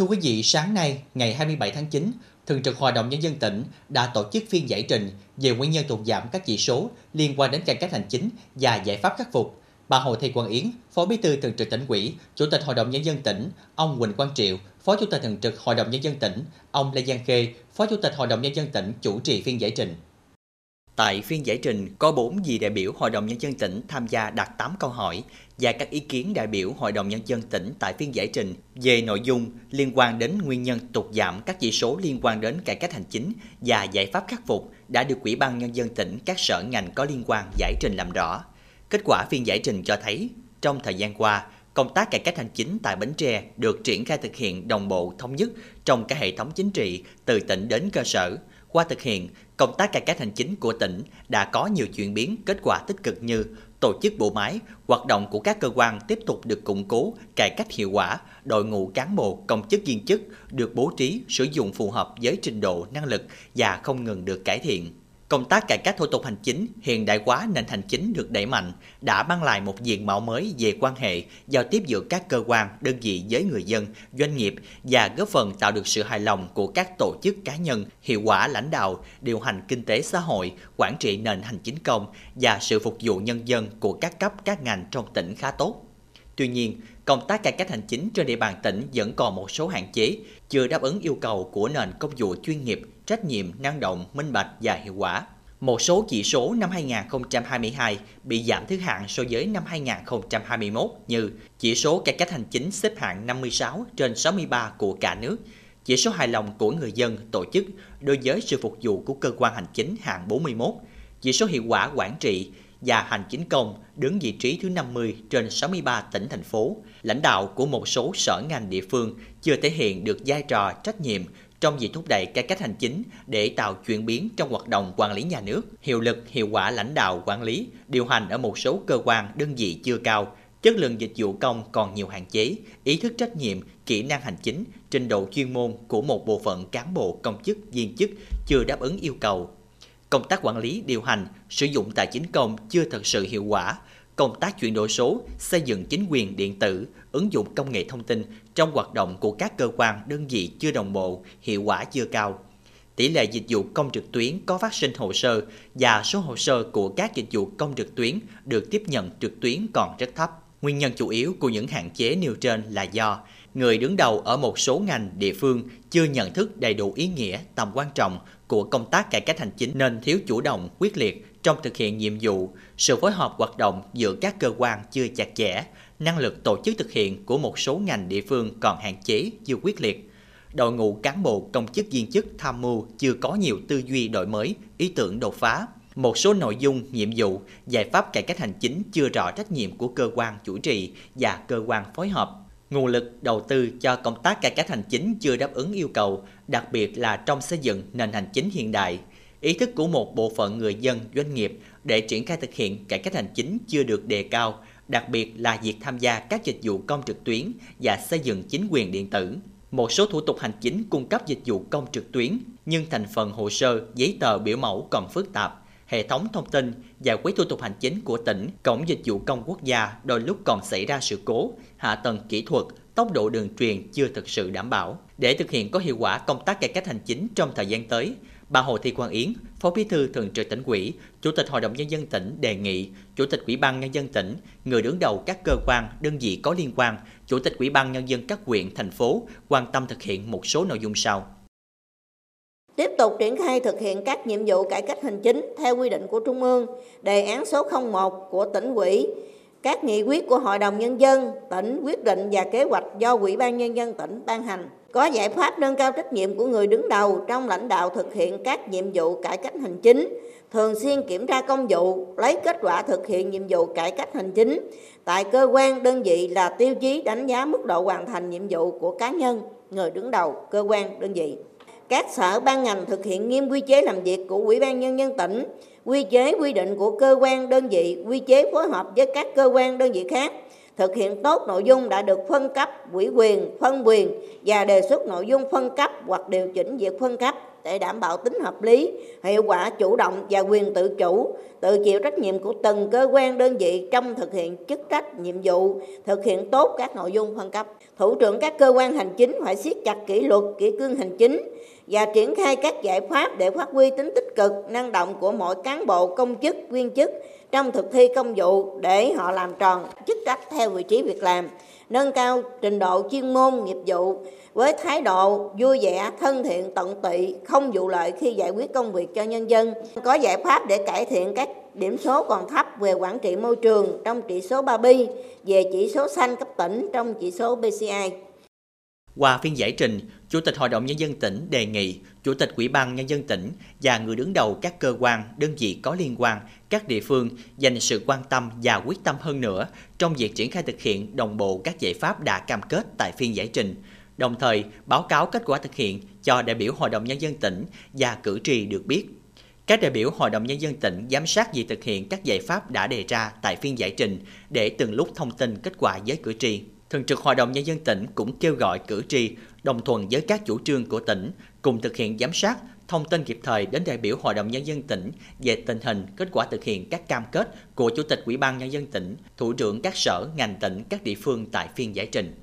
Thưa quý vị, sáng nay, ngày 27 tháng 9, Thường trực Hội đồng Nhân dân tỉnh đã tổ chức phiên giải trình về nguyên nhân tụt giảm các chỉ số liên quan đến cải cách hành chính và giải pháp khắc phục. Bà Hồ Thị Quang Yến, Phó Bí thư Thường trực tỉnh ủy, Chủ tịch Hội đồng Nhân dân tỉnh, ông Quỳnh Quang Triệu, Phó Chủ tịch Thường trực Hội đồng Nhân dân tỉnh, ông Lê Giang Khê, Phó Chủ tịch Hội đồng Nhân dân tỉnh chủ trì phiên giải trình. Tại phiên giải trình, có 4 vị đại biểu Hội đồng Nhân dân tỉnh tham gia đặt 8 câu hỏi và các ý kiến đại biểu Hội đồng Nhân dân tỉnh tại phiên giải trình về nội dung liên quan đến nguyên nhân tụt giảm các chỉ số liên quan đến cải cách hành chính và giải pháp khắc phục đã được Ủy ban Nhân dân tỉnh các sở ngành có liên quan giải trình làm rõ. Kết quả phiên giải trình cho thấy, trong thời gian qua, công tác cải cách hành chính tại Bến Tre được triển khai thực hiện đồng bộ thống nhất trong cả hệ thống chính trị từ tỉnh đến cơ sở – qua thực hiện, công tác cải cách hành chính của tỉnh đã có nhiều chuyển biến kết quả tích cực như tổ chức bộ máy, hoạt động của các cơ quan tiếp tục được củng cố, cải cách hiệu quả, đội ngũ cán bộ, công chức viên chức được bố trí, sử dụng phù hợp với trình độ, năng lực và không ngừng được cải thiện. Công tác cải cách thủ tục hành chính, hiện đại hóa nền hành chính được đẩy mạnh, đã mang lại một diện mạo mới về quan hệ, giao tiếp giữa các cơ quan, đơn vị với người dân, doanh nghiệp và góp phần tạo được sự hài lòng của các tổ chức cá nhân, hiệu quả lãnh đạo, điều hành kinh tế xã hội, quản trị nền hành chính công và sự phục vụ nhân dân của các cấp các ngành trong tỉnh khá tốt. Tuy nhiên, công tác cải cách hành chính trên địa bàn tỉnh vẫn còn một số hạn chế, chưa đáp ứng yêu cầu của nền công vụ chuyên nghiệp, trách nhiệm, năng động, minh bạch và hiệu quả. Một số chỉ số năm 2022 bị giảm thứ hạng so với năm 2021 như chỉ số cải cách hành chính xếp hạng 56 trên 63 của cả nước, chỉ số hài lòng của người dân tổ chức đối với sự phục vụ của cơ quan hành chính hạng 41, chỉ số hiệu quả quản trị và hành chính công đứng vị trí thứ 50 trên 63 tỉnh thành phố. Lãnh đạo của một số sở ngành địa phương chưa thể hiện được vai trò trách nhiệm trong việc thúc đẩy cải cách hành chính để tạo chuyển biến trong hoạt động quản lý nhà nước, hiệu lực, hiệu quả lãnh đạo quản lý, điều hành ở một số cơ quan đơn vị chưa cao, chất lượng dịch vụ công còn nhiều hạn chế, ý thức trách nhiệm, kỹ năng hành chính, trình độ chuyên môn của một bộ phận cán bộ công chức viên chức chưa đáp ứng yêu cầu công tác quản lý điều hành, sử dụng tài chính công chưa thật sự hiệu quả, công tác chuyển đổi số, xây dựng chính quyền điện tử, ứng dụng công nghệ thông tin trong hoạt động của các cơ quan đơn vị chưa đồng bộ, hiệu quả chưa cao. Tỷ lệ dịch vụ công trực tuyến có phát sinh hồ sơ và số hồ sơ của các dịch vụ công trực tuyến được tiếp nhận trực tuyến còn rất thấp. Nguyên nhân chủ yếu của những hạn chế nêu trên là do người đứng đầu ở một số ngành địa phương chưa nhận thức đầy đủ ý nghĩa tầm quan trọng của công tác cải cách hành chính nên thiếu chủ động, quyết liệt trong thực hiện nhiệm vụ, sự phối hợp hoạt động giữa các cơ quan chưa chặt chẽ, năng lực tổ chức thực hiện của một số ngành địa phương còn hạn chế, chưa quyết liệt. Đội ngũ cán bộ công chức viên chức tham mưu chưa có nhiều tư duy đổi mới, ý tưởng đột phá. Một số nội dung, nhiệm vụ, giải pháp cải cách hành chính chưa rõ trách nhiệm của cơ quan chủ trì và cơ quan phối hợp Nguồn lực đầu tư cho công tác cải cách hành chính chưa đáp ứng yêu cầu, đặc biệt là trong xây dựng nền hành chính hiện đại. Ý thức của một bộ phận người dân, doanh nghiệp để triển khai thực hiện cải cách hành chính chưa được đề cao, đặc biệt là việc tham gia các dịch vụ công trực tuyến và xây dựng chính quyền điện tử. Một số thủ tục hành chính cung cấp dịch vụ công trực tuyến, nhưng thành phần hồ sơ, giấy tờ biểu mẫu còn phức tạp, hệ thống thông tin, giải quyết thủ tục hành chính của tỉnh, cổng dịch vụ công quốc gia đôi lúc còn xảy ra sự cố, hạ tầng kỹ thuật, tốc độ đường truyền chưa thực sự đảm bảo. Để thực hiện có hiệu quả công tác cải cách hành chính trong thời gian tới, bà Hồ Thị Quang Yến, Phó Bí thư Thường trực tỉnh ủy, Chủ tịch Hội đồng nhân dân tỉnh đề nghị Chủ tịch Ủy ban nhân dân tỉnh, người đứng đầu các cơ quan, đơn vị có liên quan, Chủ tịch Ủy ban nhân dân các huyện, thành phố quan tâm thực hiện một số nội dung sau tiếp tục triển khai thực hiện các nhiệm vụ cải cách hành chính theo quy định của Trung ương, đề án số 01 của tỉnh ủy, các nghị quyết của Hội đồng Nhân dân tỉnh quyết định và kế hoạch do Ủy ban Nhân dân tỉnh ban hành. Có giải pháp nâng cao trách nhiệm của người đứng đầu trong lãnh đạo thực hiện các nhiệm vụ cải cách hành chính, thường xuyên kiểm tra công vụ, lấy kết quả thực hiện nhiệm vụ cải cách hành chính. Tại cơ quan đơn vị là tiêu chí đánh giá mức độ hoàn thành nhiệm vụ của cá nhân, người đứng đầu cơ quan đơn vị các sở ban ngành thực hiện nghiêm quy chế làm việc của Ủy ban Nhân dân tỉnh, quy chế quy định của cơ quan đơn vị, quy chế phối hợp với các cơ quan đơn vị khác, thực hiện tốt nội dung đã được phân cấp, ủy quyền, phân quyền và đề xuất nội dung phân cấp hoặc điều chỉnh việc phân cấp để đảm bảo tính hợp lý, hiệu quả chủ động và quyền tự chủ, tự chịu trách nhiệm của từng cơ quan đơn vị trong thực hiện chức trách, nhiệm vụ, thực hiện tốt các nội dung phân cấp. Thủ trưởng các cơ quan hành chính phải siết chặt kỷ luật, kỷ cương hành chính và triển khai các giải pháp để phát huy tính tích cực, năng động của mỗi cán bộ, công chức, viên chức trong thực thi công vụ để họ làm tròn chức trách theo vị trí việc làm, nâng cao trình độ chuyên môn, nghiệp vụ với thái độ vui vẻ, thân thiện, tận tụy, không vụ lợi khi giải quyết công việc cho nhân dân. Có giải pháp để cải thiện các điểm số còn thấp về quản trị môi trường trong chỉ số 3 bi, về chỉ số xanh cấp tỉnh trong chỉ số BCI. Qua phiên giải trình, Chủ tịch Hội đồng Nhân dân tỉnh đề nghị Chủ tịch Ủy ban Nhân dân tỉnh và người đứng đầu các cơ quan, đơn vị có liên quan, các địa phương dành sự quan tâm và quyết tâm hơn nữa trong việc triển khai thực hiện đồng bộ các giải pháp đã cam kết tại phiên giải trình, đồng thời báo cáo kết quả thực hiện cho đại biểu Hội đồng Nhân dân tỉnh và cử tri được biết. Các đại biểu Hội đồng Nhân dân tỉnh giám sát việc thực hiện các giải pháp đã đề ra tại phiên giải trình để từng lúc thông tin kết quả với cử tri. Thường trực Hội đồng Nhân dân tỉnh cũng kêu gọi cử tri đồng thuận với các chủ trương của tỉnh, cùng thực hiện giám sát, thông tin kịp thời đến đại biểu Hội đồng Nhân dân tỉnh về tình hình, kết quả thực hiện các cam kết của Chủ tịch Ủy ban Nhân dân tỉnh, thủ trưởng các sở, ngành tỉnh, các địa phương tại phiên giải trình.